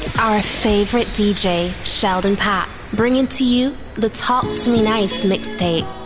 It's our favorite DJ, Sheldon Pat, bringing to you the Talk to Me Nice mixtape.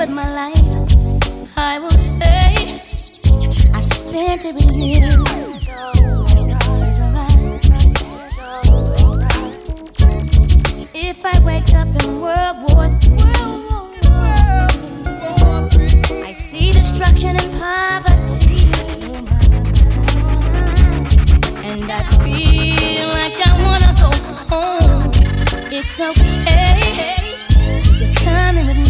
with my life, I will say I spent it with you. If I wake up in World War III, I see destruction and poverty, and I feel like I wanna go home. It's okay, you're coming with me.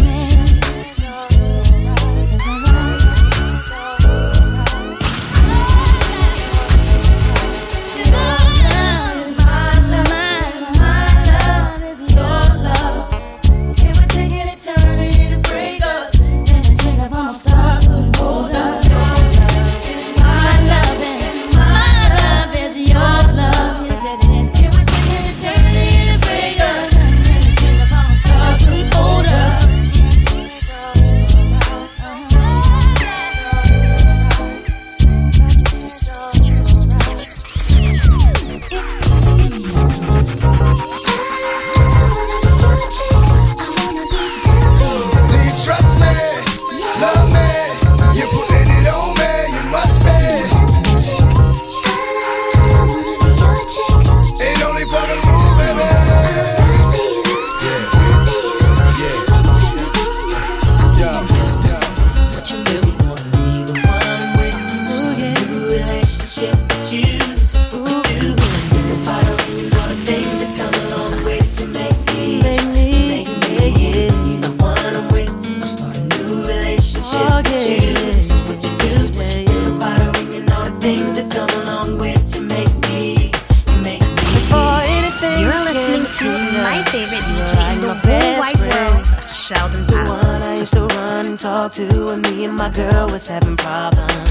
my favorite DJ in the whole wide world, Sheldon Powell. The one I used to run and talk to when me and my girl was having problems.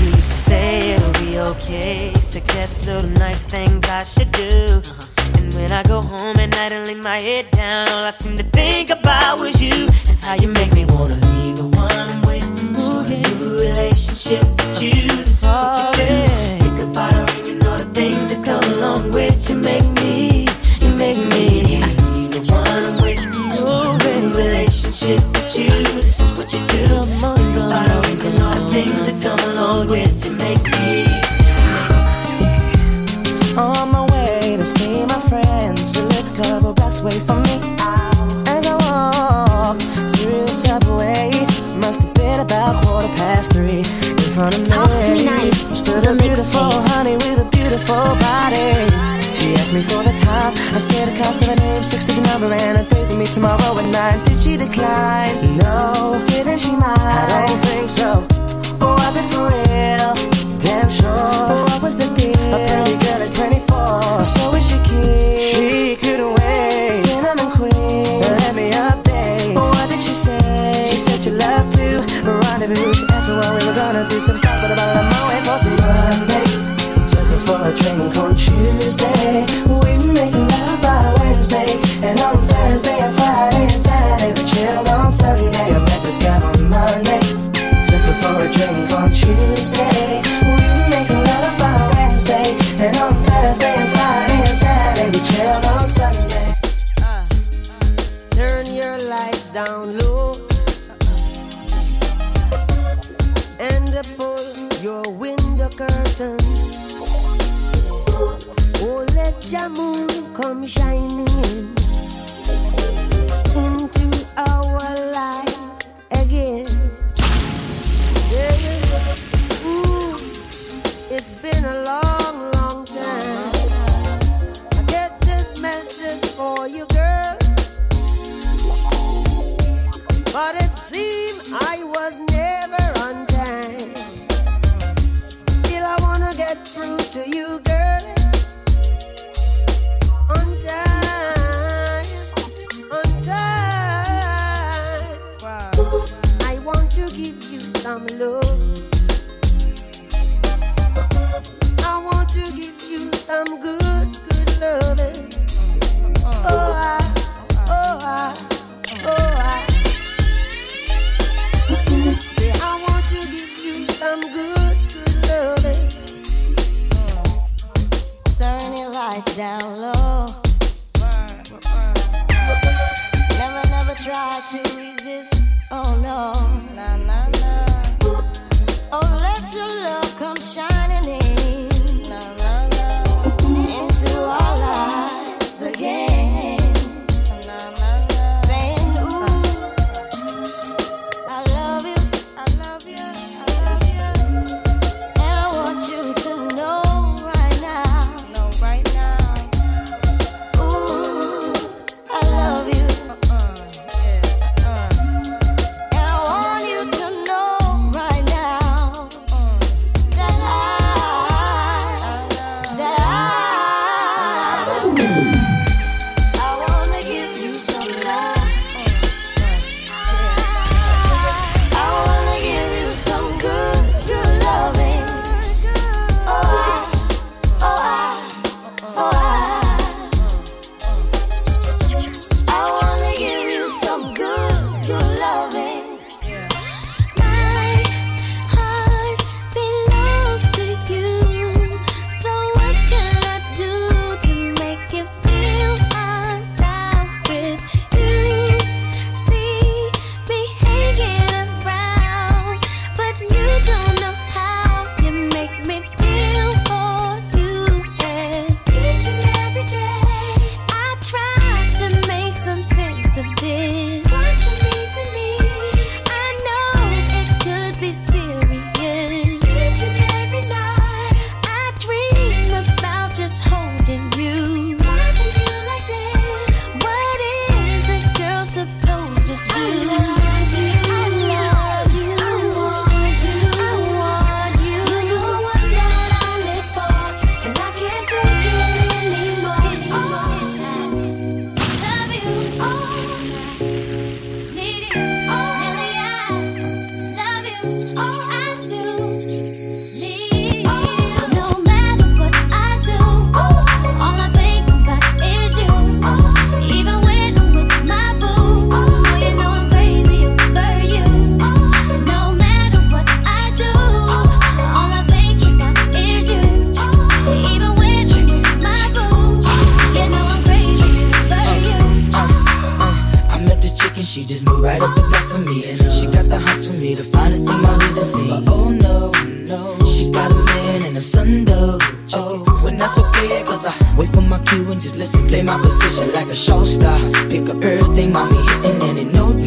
You used to say it'll be okay, suggest little nice things I should do. And when I go home at night and lay my head down, all I seem to think about was you and how you make me wanna leave the one I'm with. So a new relationship with you, this is what you do. Think about her and all the things that come along with you make me make me the one relationship you. This is what you do. I don't know come to make me. On my way to see my friends, a couple me. As I walked through the subway, must have been about quarter past three. In front of me, Talk to me nice. stood a beautiful honey with a beautiful body asked me for the time. I said the cost of a name, six digit number, and a date with me tomorrow at nine. Did she decline? No, didn't she mind? I don't think so. Or was it for real? Damn sure. But what was the deal? A pretty girl is 24. So is she keen? She couldn't wait. Cinnamon queen. Let me update. But what did she say? She said she loved to rendezvous. She asked me what we were gonna do some stuff, but about a month a drink on Tuesday. your moon come shining in.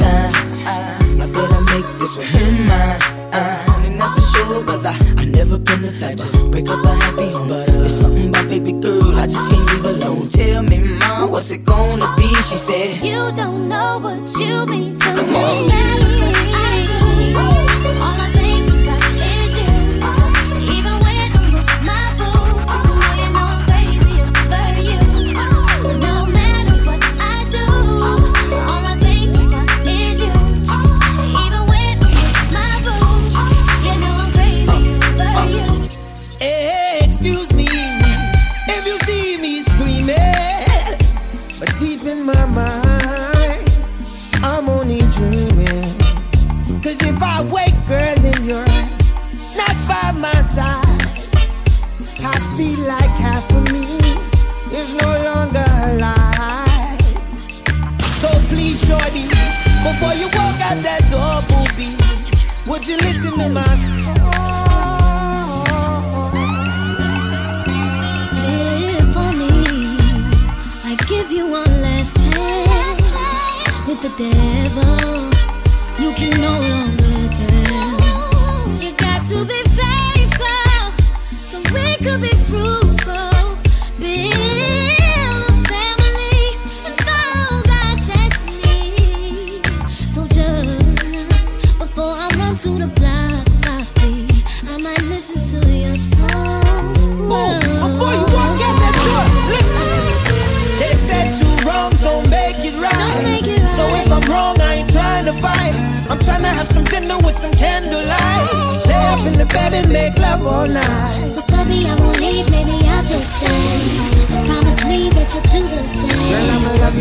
time. I, I better make this one him mine. And that's for sure, cause I, I never been the type to break up a happy home. But uh, it's something about baby girl, I just can't leave alone. Tell me, mom, what's it gonna be? She said, You don't know what you mean to me. On.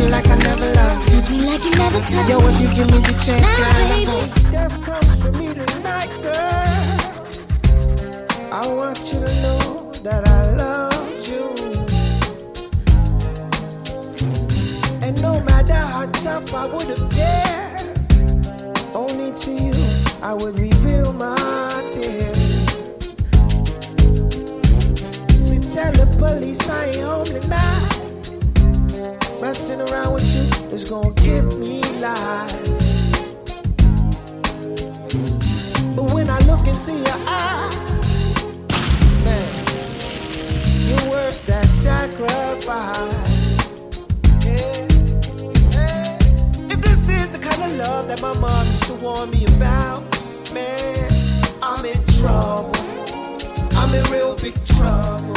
You like I never loved. Touch me like you never touched Yo, if you give me the chance, girl, I'm baby. Death comes for me tonight, girl. I want you to know that I love you. And no matter how tough I would have appear, only to you I would reveal my tears. So tell the police I ain't home tonight. Messing around with you is gonna give me life. But when I look into your eyes, man, you're worth that sacrifice. If this is the kind of love that my mom used to warn me about, man, I'm in trouble. I'm in real big trouble.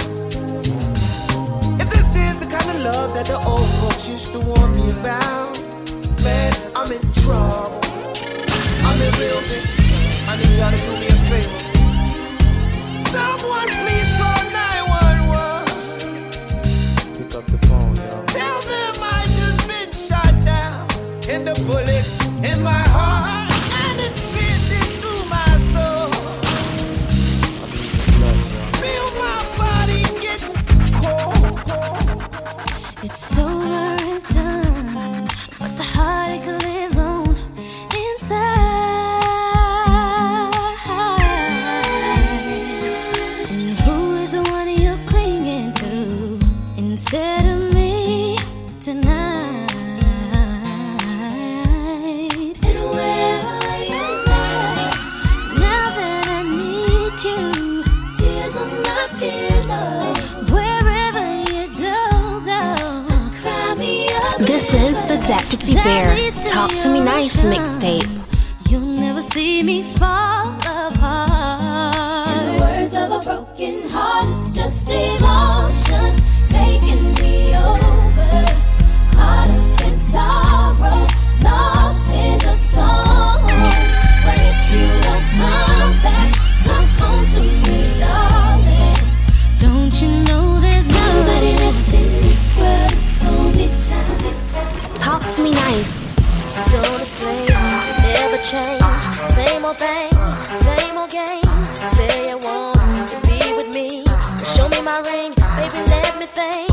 If this is the kind of love that the old folks to warn me about, man, I'm in trouble. I'm in real big. I need y'all to do me a favor. Someone please call 911. Pick up the phone, yo. Tell them I just been shot down. And the bullets in my heart. Is the Deputy Bear Talk to Me Nice mixtape. You'll never see me fall apart. In the words of a broken heart, it's just emotions taking me over. Caught up in old same old game. Say you want to be with me. Show me my ring, baby, let me think.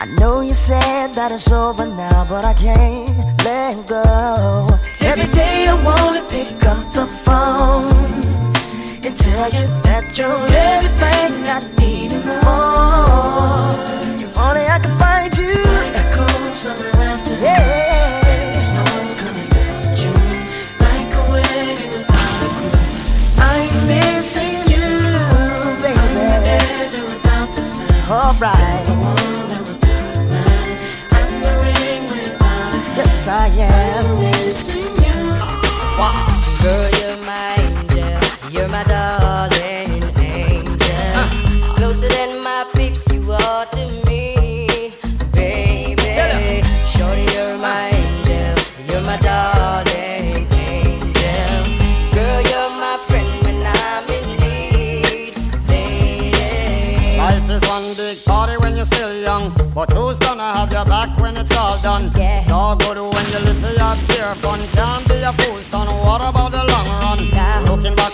I know you said that it's over now, but I can't let go. Every day I wanna pick up the phone and tell you that you're everything I need and more. If only I could find you. Like a cold summer afternoon. Yeah. The coming down June, like a. I'm missing you, baby. I'm the desert without the sun. All right. I am. Missing you. Girl, you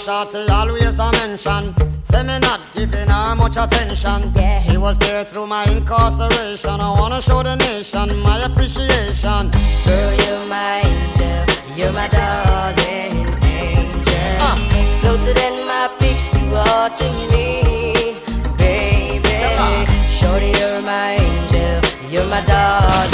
shorty always a mention. Say me not giving her much attention. Yeah. She was there through my incarceration. I wanna show the nation my appreciation. Girl, you're my angel. You're my darling angel. Uh. Closer than my peeps, you are to me, baby. Uh. Shorty, you're my angel. You're my darling.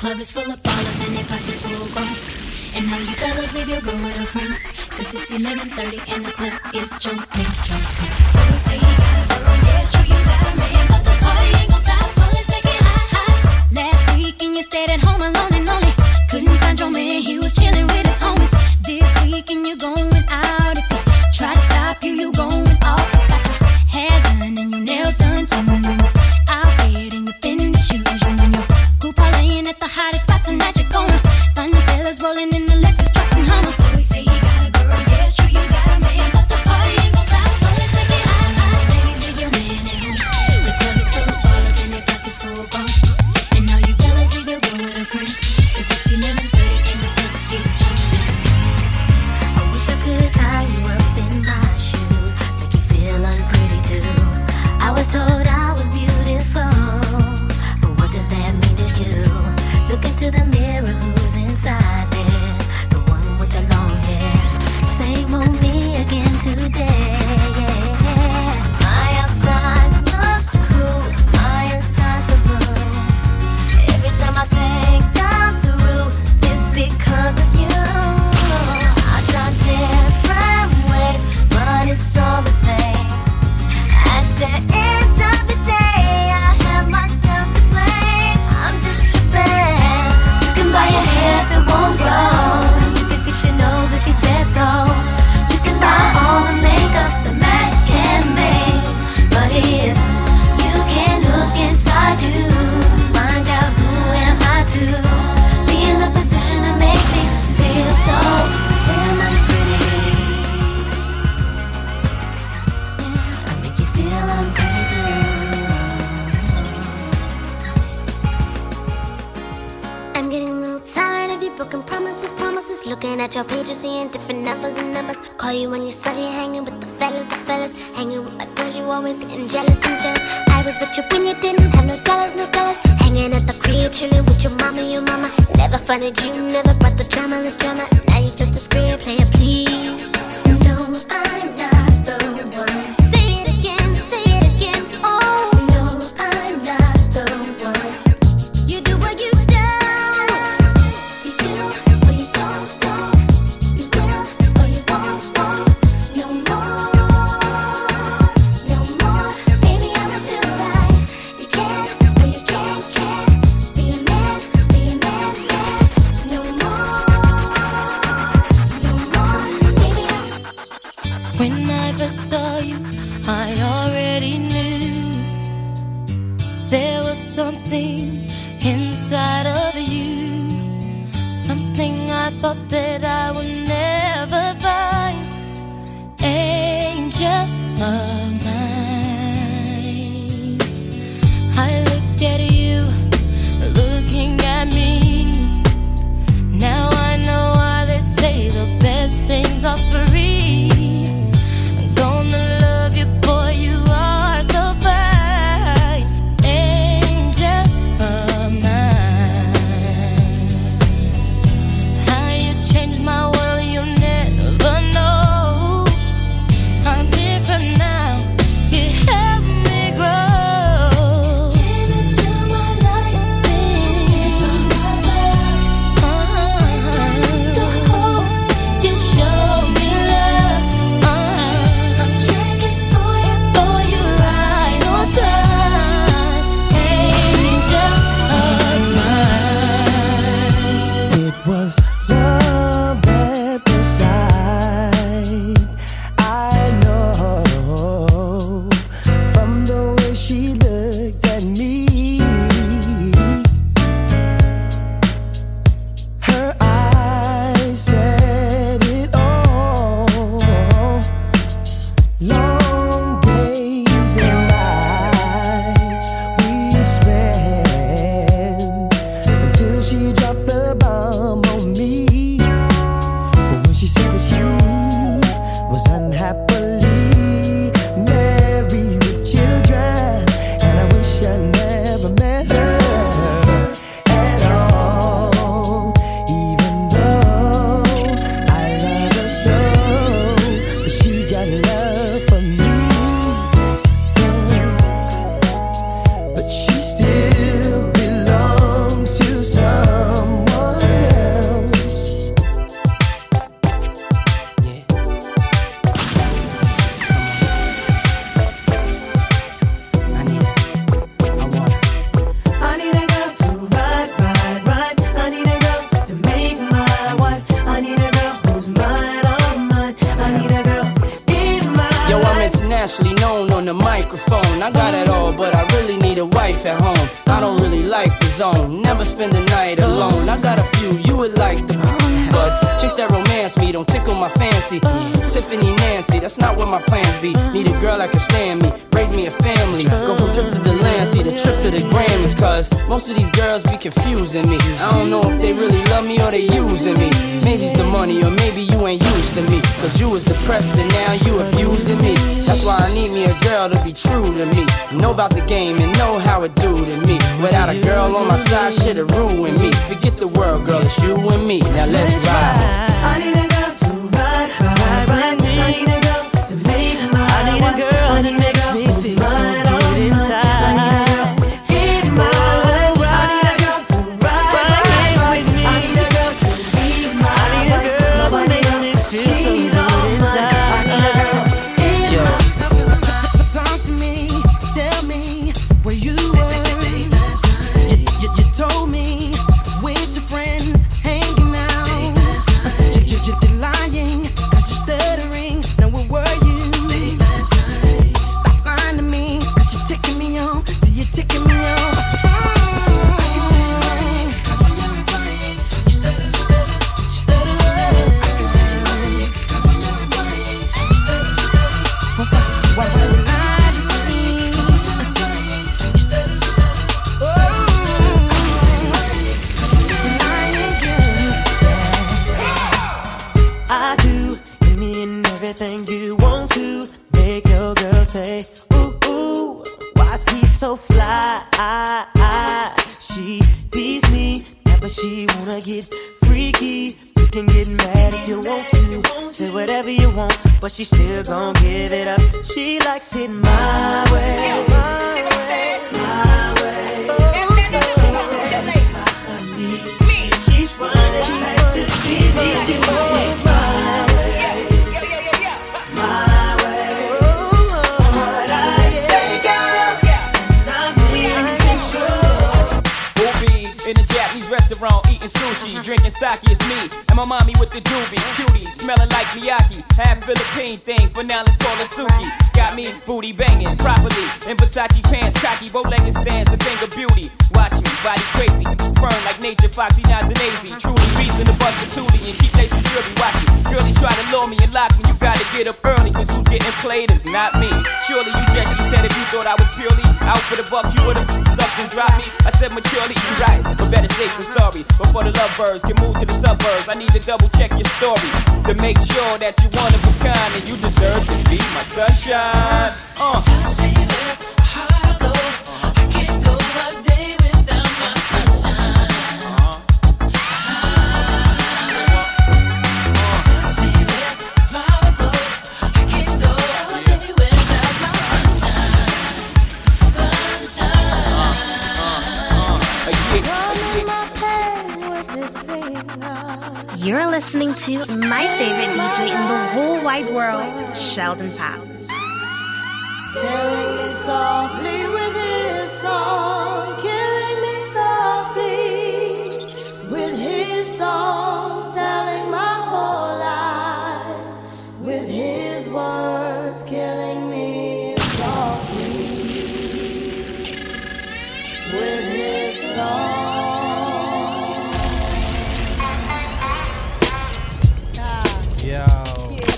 club is full of ballers and their pockets full grown. And all you fellas leave your girl with her friends. Cause it's 11.30 and the club is jumping, jumping. Looking at your pages, seeing different numbers and numbers. Call you when you're studying, hanging with the fellas, the fellas. Hanging with my girls, you always getting jealous and jealous. I was with you when you didn't have no dollars, no dollars. Hanging at the crib, chilling with your mama, your mama. Never funny, you, never brought the drama, the drama. Now you flip the screen, play please. No, I'm confusing me. Maybe it's the money, or maybe you ain't used to me. Cause you was depressed and now you abusing me. That's why I need me a girl to be true to me. Know about the game and know how it do to me. Without a girl on my side, shit have ruin me. Forget the world, girl, it's you and me. Now let's ride. I need a girl to ride, ride, ride me. In a Japanese restaurant eating sushi, drinking sake. It's me and my mommy with the doobie, cutie, smelling like Miyake. Half Philippine thing, but now let's call it Suki. Got me booty banging properly in Versace pants, cocky, bow-legged stands, a thing of beauty. Watch me, body crazy, firm like nature, foxy, nods and lazy. Truly reason to bust the tootie and keep Nathan Fury watching. Girlie try to lure me and lock me, you gotta get up early, cause who's getting played is not me. Surely you just, you said if you thought I was purely out for the bucks, you would've stuck and dropped me. I said maturely, you right, better safe than sorry. Before the lovebirds can move to the suburbs, I need to double check your story to make sure that you're one of a kind and you deserve to be my sunshine. Uh. You're listening to my favorite DJ in the whole wide world, Sheldon Papp. Killing me softly with his song, killing me softly with his song,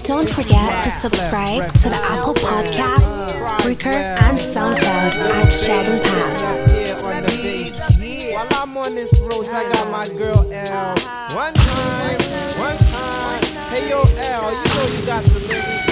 Don't forget to subscribe to the Apple Podcasts, Spreaker, and SoundCloud at Sheldon the bass. While I'm on this road, I got my girl L. One time, one time. Hey yo, L, you know you got to live.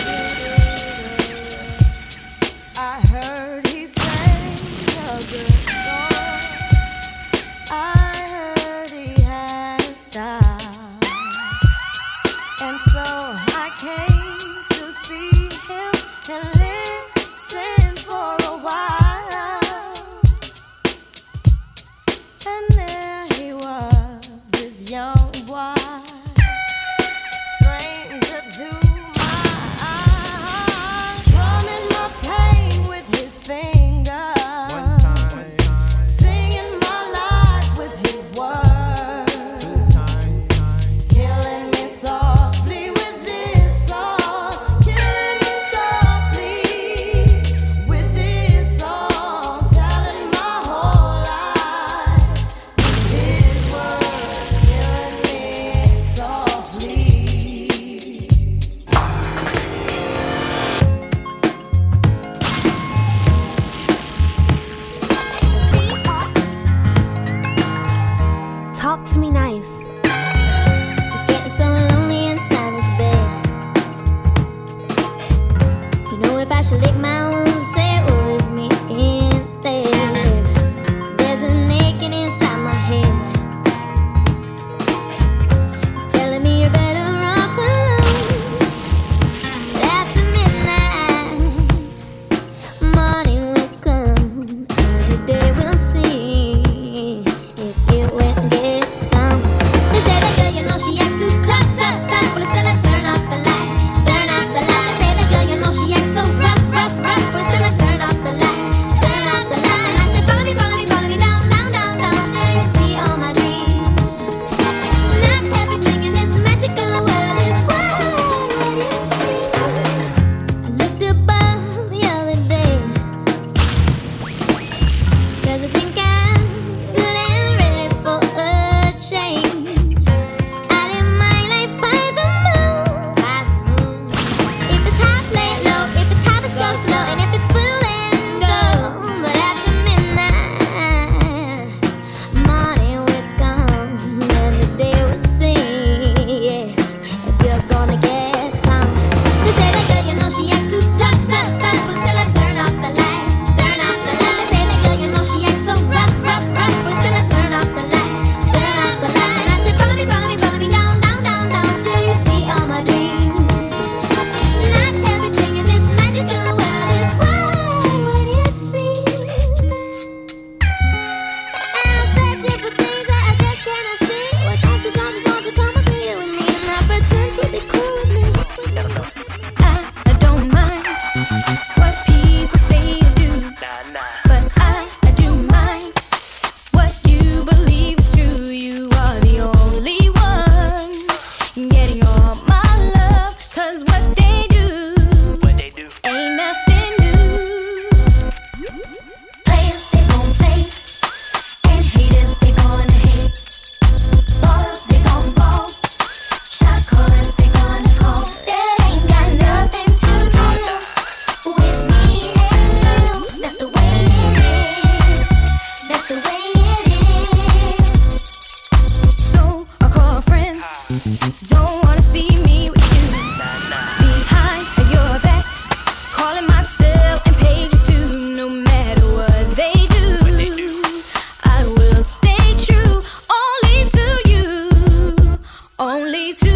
police.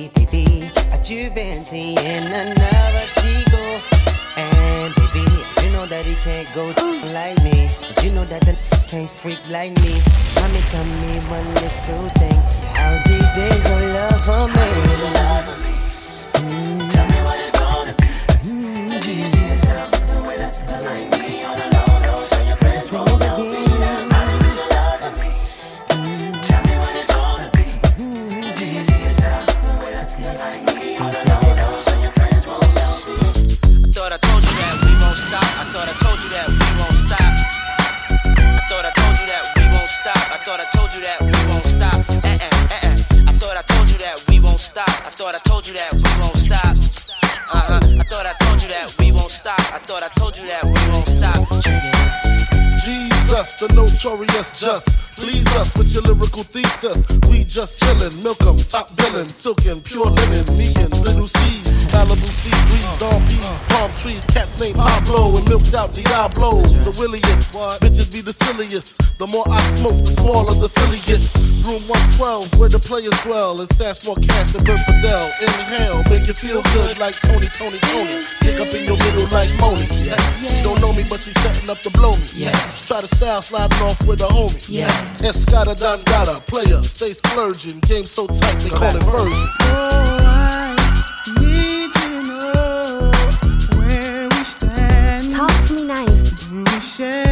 baby. But you've been seeing another chico. And baby, you know that he can't go like me. But you know that the can't freak like me. So mommy, tell me one little thing. How deep is your love for me? victorious just please us with your lyrical thesis. We just chillin' milk 'em top billin' silkin' pure linen me and little c malibu sea breeze peace trees, cats named Pablo and milked out Diablo. The williest, bitches be the silliest. The more I smoke, the smaller the silly gets. Room 112, where the players dwell, and stash more cash than Bert Fidel. Inhale, make you feel good like Tony, Tony, Tony. Kick up in your middle like Moni. Yeah. She don't know me, but she's setting up to blow me. Yeah. Try to style sliding off with a homie. Yeah. Escada Dondada, player, stay splurging. Game so tight, they call it version. Oh, I need to know. share.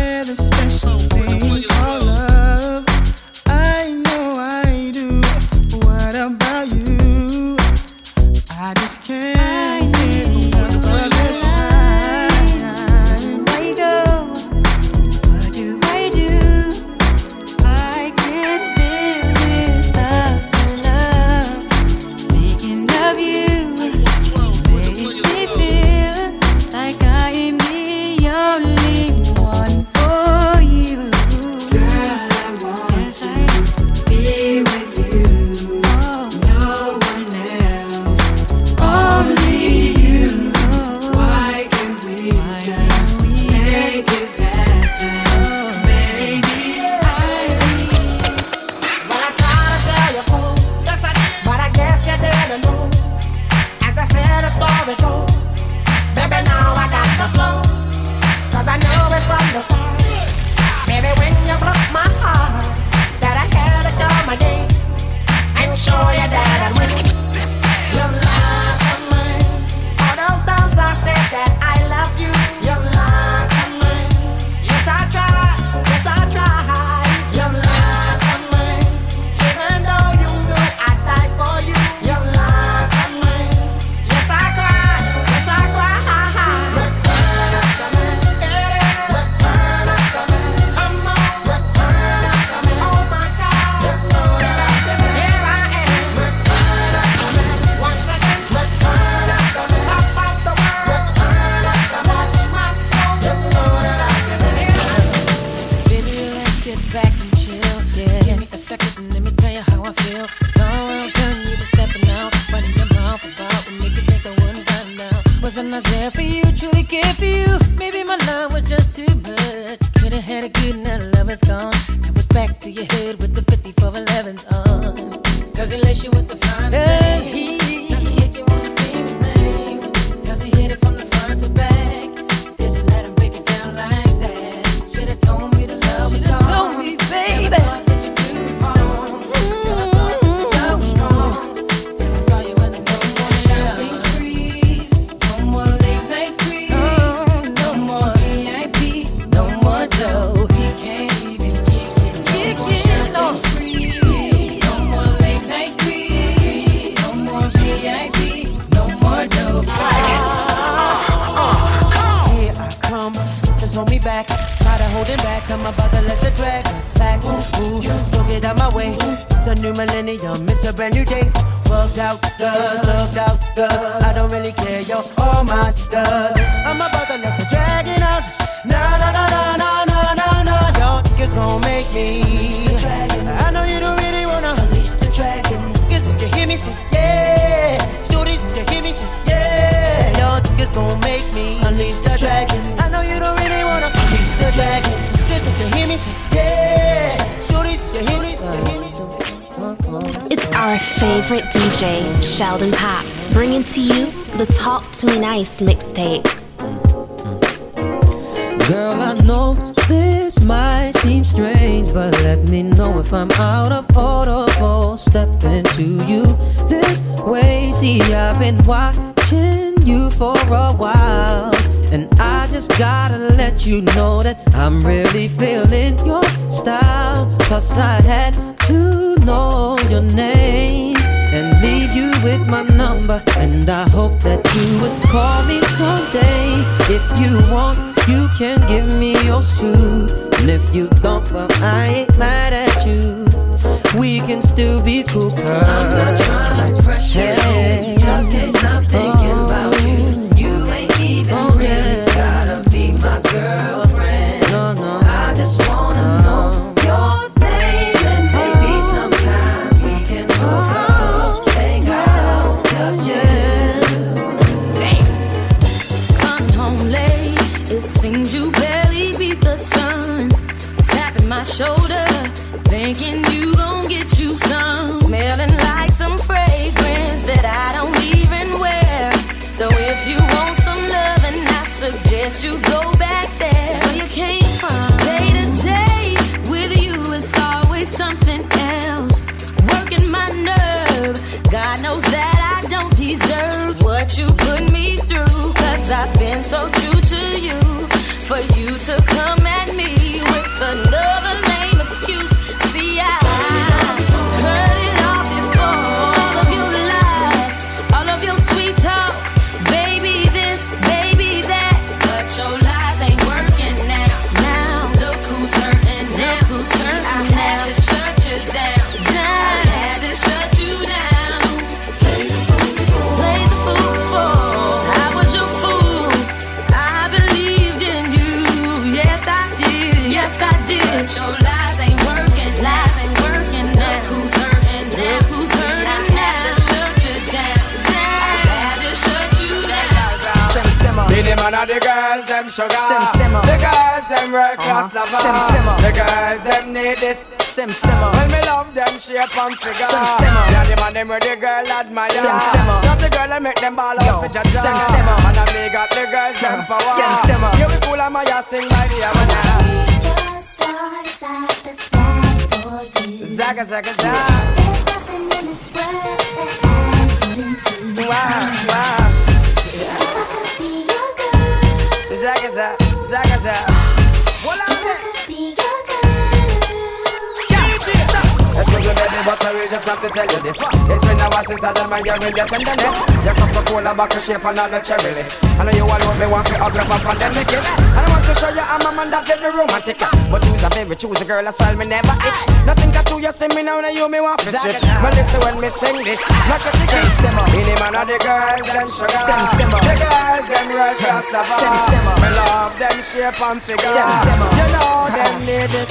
have to tell you this. It's been a while since I done my year in the tenderness. Your Coca-Cola bottle shape another cherry lips. I know you all want me want to up love up on them kiss. And I want to show you I'm a man that's very romantic. But choose a baby, choose a girl as well, me never itch. Nothing got you, you see me now, now you me want to shit. But listen when me sing this, not a ticket. Any man of the girls, them sugar. Sem, sema. The girls, them real class lover. Sem, sema. Me love them shape and figure. Sem, sema. You know them need it.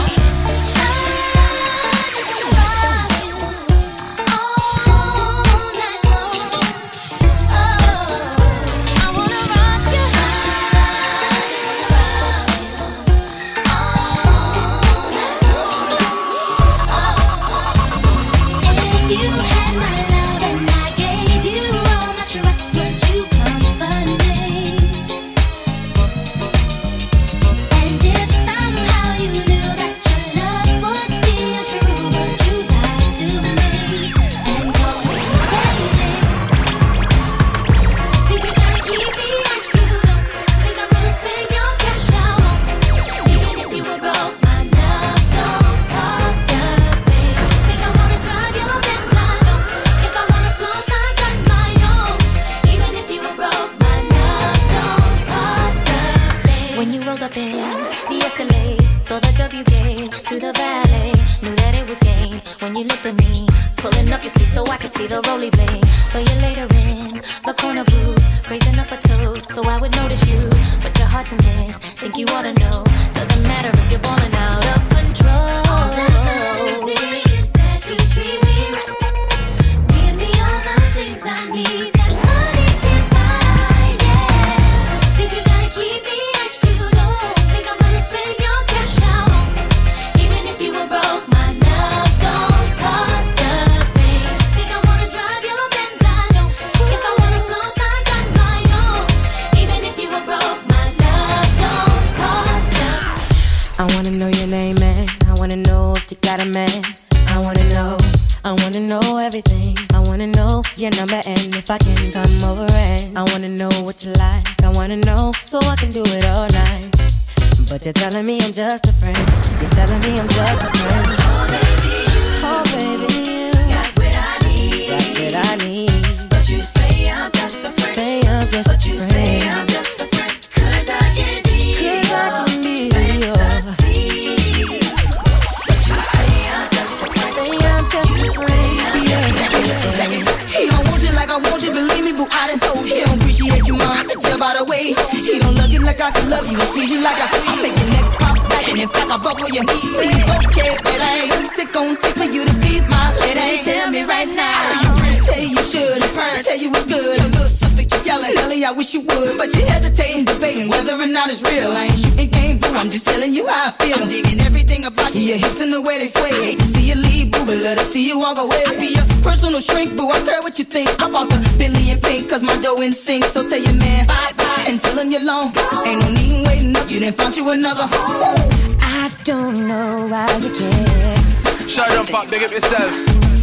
Like I. I make your neck pop back, and fact, I buckle your knee. Please, okay, but I ain't sick on tick for you to be my lady. Tell me right now. You really tell you should, and parents tell you it's good. Your little sister keep yelling, Ellie, I wish you would. But you hesitating, debating whether or not it's real. I ain't shooting game, boo. I'm just telling you how I feel. I'm digging everything about you, your hips and the way they sway. Hate to see you leave, but love to see you walk away. I be a personal shrink, boo. I care what you think. I bought the Bentley in pink, cause my dough in sync. So tell your man bye bye and tell him you're long. Ain't no need waiting up, you didn't find you another home. I don't know why you care. Shut up, pop, big up yourself.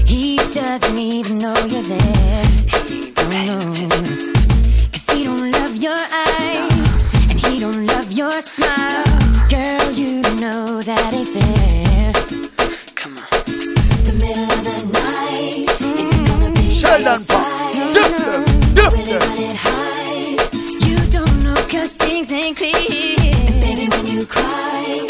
He doesn't even know you're there. No. Cause he don't love your eyes and he don't love your smile. Girl, you know that ain't fair. Gonna be Sheldon Pop. Will it run it high? You don't know cause things ain't clear. And baby, when you cry,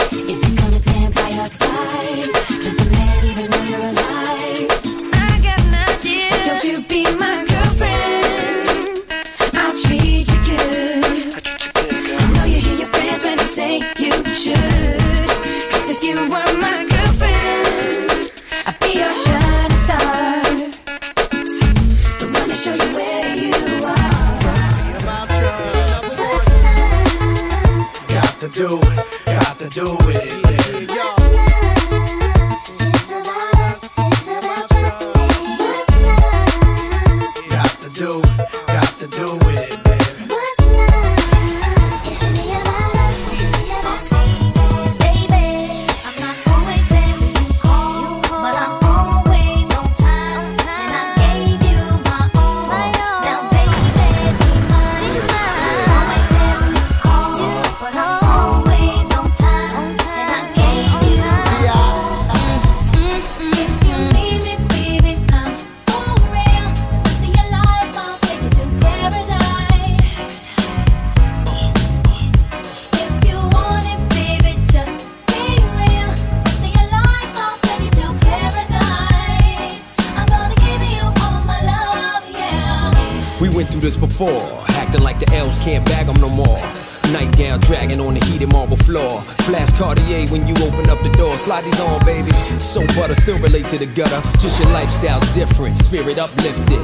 to the gutter. Just your lifestyle's different, spirit uplifted.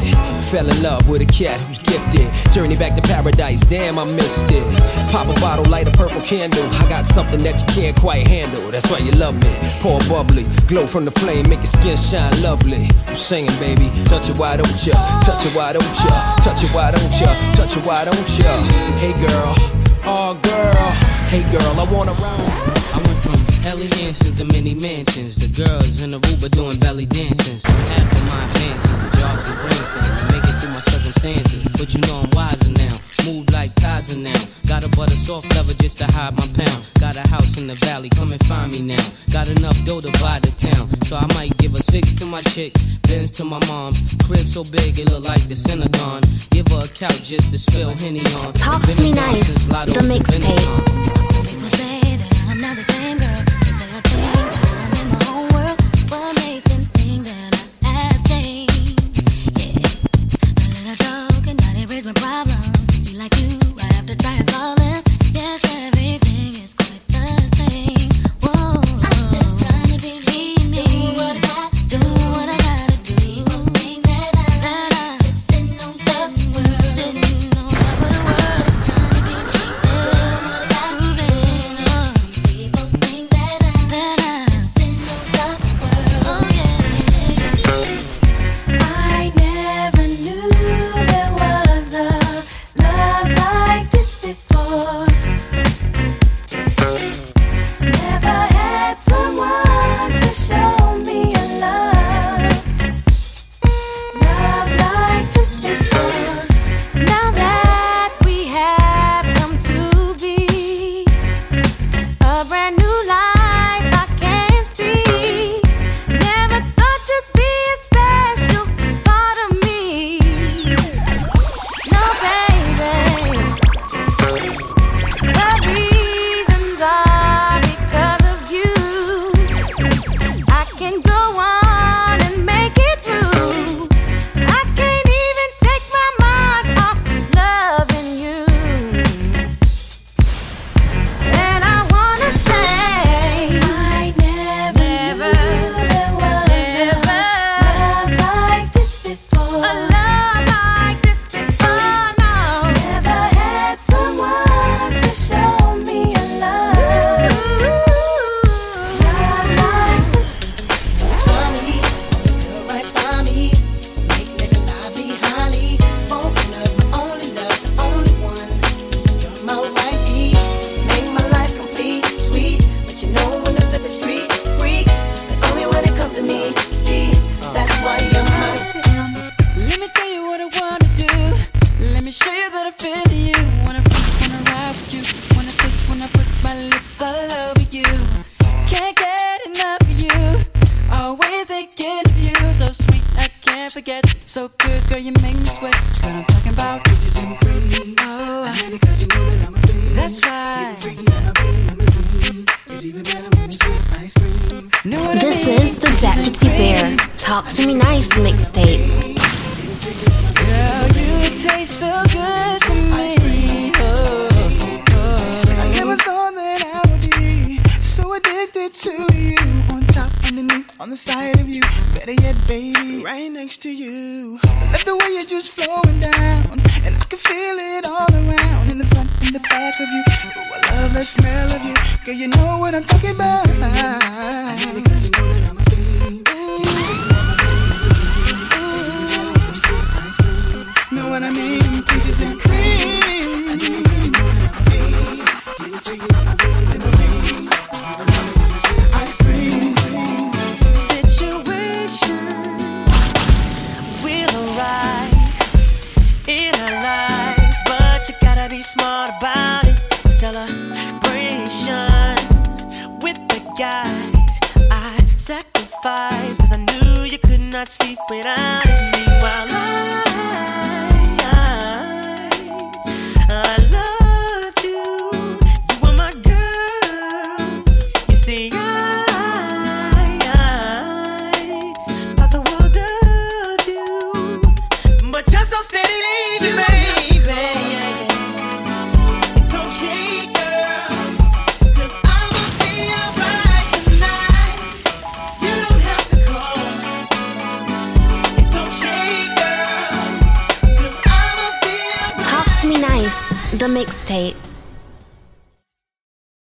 Fell in love with a cat who's gifted. Journey back to paradise, damn, I missed it. Pop a bottle, light a purple candle. I got something that you can't quite handle. That's why you love me. Pour bubbly, glow from the flame, make your skin shine lovely. I'm singing, baby. Touch it, why don't ya? Touch it, why don't ya? Touch it, why don't ya? Touch it, why don't ya? Hey, girl. Oh, girl. Hey, girl, I wanna ride. I went from Helly Hansens to mini mansions. The girls in the Aruba doing belly dances. After my advances, the jobs are Branson. Make it through my circumstances. But you know I'm wiser now. Move like Kaiser now. Got a butter soft leather just to hide my pound. Got a house in the valley, come and find me now. Got enough dough to buy the town. So I might give a six to my chick, Benz to my mom. Crib so big it look like the Synagogue. Give her a couch just to spill Henny on. Talk to me nice, since Lotto's the been mixtape. Try and solve them. Yes, everything is quite the same. Forget. So good, girl, you make me sweat. Girl, I'm talking about peaches and cream. Oh, that's right. This is the Deputy Bear Talk to Me Nice mixtape. Girl, you taste so good to me. Oh, oh, oh. I never thought that I would be so addicted to on the side of you. Better yet, baby, right next to you. Let the way you're just flowing down, and I can feel it all around. In the front, in the back of you. Ooh, I love the smell of you. Girl, you know what I'm talking about. Know what I mean? Peaches and cream. Ice smart about it. Celebrations with the guys I sacrificed, cause I knew you could not sleep without me. Mixtape.